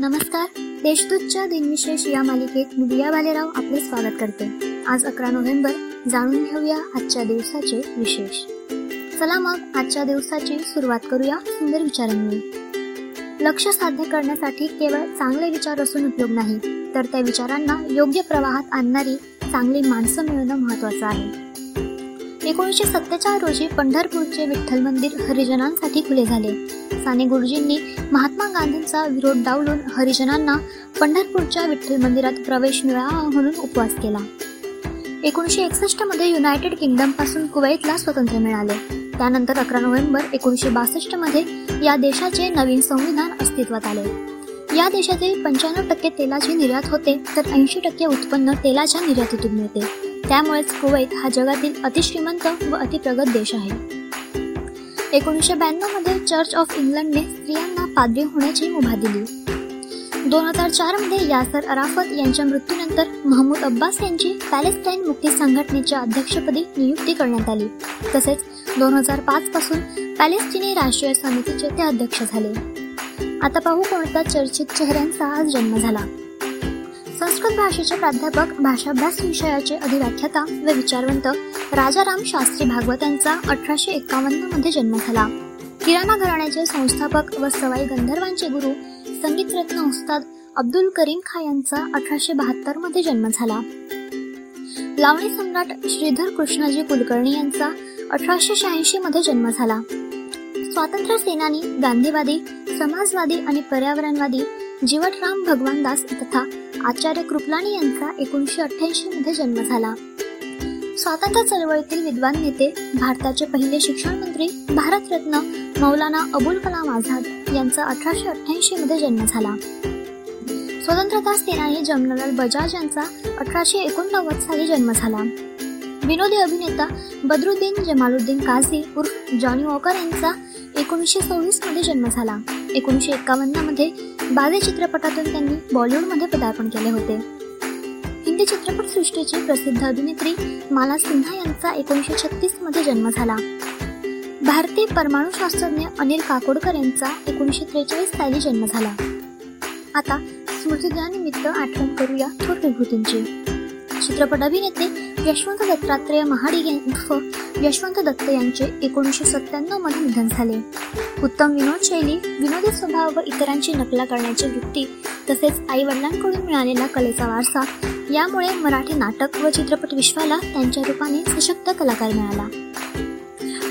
नमस्कार. देशदूतच्या दिनविशेष या मालिकेत मी दिया भालेराव आपले स्वागत करते. आज अकरा नोव्हेंबर. जाणून घेऊया आजच्या दिवसाचे विशेष. चला मग आजच्या दिवसाची सुरुवात करूया सुंदर विचारांनी. लक्ष साध्य करण्यासाठी केवळ चांगले विचार असून उपयोग नाही तर त्या विचारांना योग्य प्रवाहात आणणारी चांगली माणसं मिळणं महत्वाचं आहे. एकोणीसशे सत्तेचाळ रोजी पंढरपूरचे विठ्ठल मंदिर हरिजनांसाठी खुले झाले. साने गुरुजींनी महात्मा गांधींचा विरोध डावलून हरिजनांना पंढरपूरच्या विठ्ठल मंदिरात प्रवेश मिळावा म्हणून उपवास केला. एकोणीसशे एकसष्टमध्ये युनायटेड किंगडमपासून कुवैतला स्वातंत्र्य मिळाले. त्यानंतर अकरा नोव्हेंबर एकोणीसशे बासष्टमध्ये या देशाचे नवीन संविधान अस्तित्वात आले. या देशातील पंच्याण्णव टक्के तेलाची निर्यात होते तर ऐंशी टक्के उत्पन्न तेलाच्या निर्यातीतून मिळते. त्यामुळेच कुवैत हा जगातील अतिश्रीमंत व अतिप्रगत देश आहे. एकोणीसशे ब्याण्णवमध्ये चर्च ऑफ इंग्लंडने स्त्रियांना पादरी होण्याची मुभा दिली. दोन हजार चारमध्ये यासर अराफत यांच्या मृत्यूनंतर महमूद अब्बास यांची पॅलेस्टाईन मुक्ती संघटनेच्या अध्यक्षपदी नियुक्ती करण्यात आली. तसेच दोन हजार पाच पासून पॅलेस्टिनी राष्ट्रीय समितीचे ते अध्यक्ष झाले. आता पाहू कोणत्या चर्चित चेहऱ्यांचा आज जन्म झाला. संस्कृत भाषेचे प्राध्यापक भाषाभ्यास विषयाचे अधिव्याख्याता व विचारवंत राजाराम शास्त्री भागवत यांचा अठराशे एकावन्नमध्ये जन्म झाला. किराणा घराण्याचे संस्थापक व सवाई गंधर्वांचे गुरु संगीतरत्न उस्ताद अब्दुल करीम खा यांचा अठराशे बहात्तरमध्ये जन्म झाला. लावणी सम्राट श्रीधर कृष्णाजी कुलकर्णी यांचा अठराशे शहाऐंशी मध्ये जन्म झाला. स्वातंत्र्य सेनानी गांधीवादी समाजवादी आणि पर्यावरणवादी जीवटराम भगवान दास तथा आचार्य कृपलानी यांचा एकोणीसशे अठ्ठ्याऐंशी मध्ये जन्म झाला. स्वातंत्र्य चळवळीतील विद्वान नेते भारताचे पहिले शिक्षण मंत्री भारतरत्न मौलाना अबुल कलाम आझाद यांचा अठराशे अठ्ठ्याऐंशी मध्ये जन्म झाला. स्वतंत्रता सेनानी जनरल बजाज यांचा अठराशे एकोणनव्वद साली जन्म झाला. विनोदी अभिनेता बदरुद्दीन जमालुद्दीन काझी उर्फ जॉनी वॉकर यांचा एकोणीसशे सव्वीसमध्ये जन्म झाला. एकोणीसशे एकावन्नमध्ये चित्रपटातून त्यांनी बॉलिवूडमध्ये पदार्पण केले होते. हिंदी चित्रपट सृष्टीची प्रसिद्ध अभिनेत्री माला सिन्हा यांचा एकोणीसशे छत्तीसमध्ये जन्म झाला. भारतीय परमाणू शास्त्रज्ञ अनिल काकोडकर यांचा एकोणीसशे त्रेचाळीस साली जन्म झाला. आता स्मृतिदिनानिमित्त आठवण करूया थोर विभूतींची. चित्रपट अभिनेते यशवंत दत्तात्रेय महाडिक यशवंत दत्त यांचे एकोणीसशे सत्त्याण्णवमध्ये निधन झाले. उत्तम विनोद शैली विनोदी स्वभाव व इतरांची नकला करण्याची वृत्ती तसेच आई वडिलांकडून मिळालेला कलेचा वारसा यामुळे मराठी नाटक व चित्रपट विश्वाला त्यांच्या रूपाने सशक्त कलाकार मिळाला.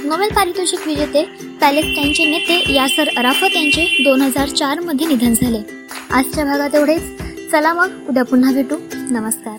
नोबेल पारितोषिक विजेते पॅलेस्टाईनचे नेते यासर अराफत यांचे दोन हजार चारमध्ये निधन झाले. आजच्या भागात एवढेच. चला मग उद्या पुन्हा भेटू. नमस्कार.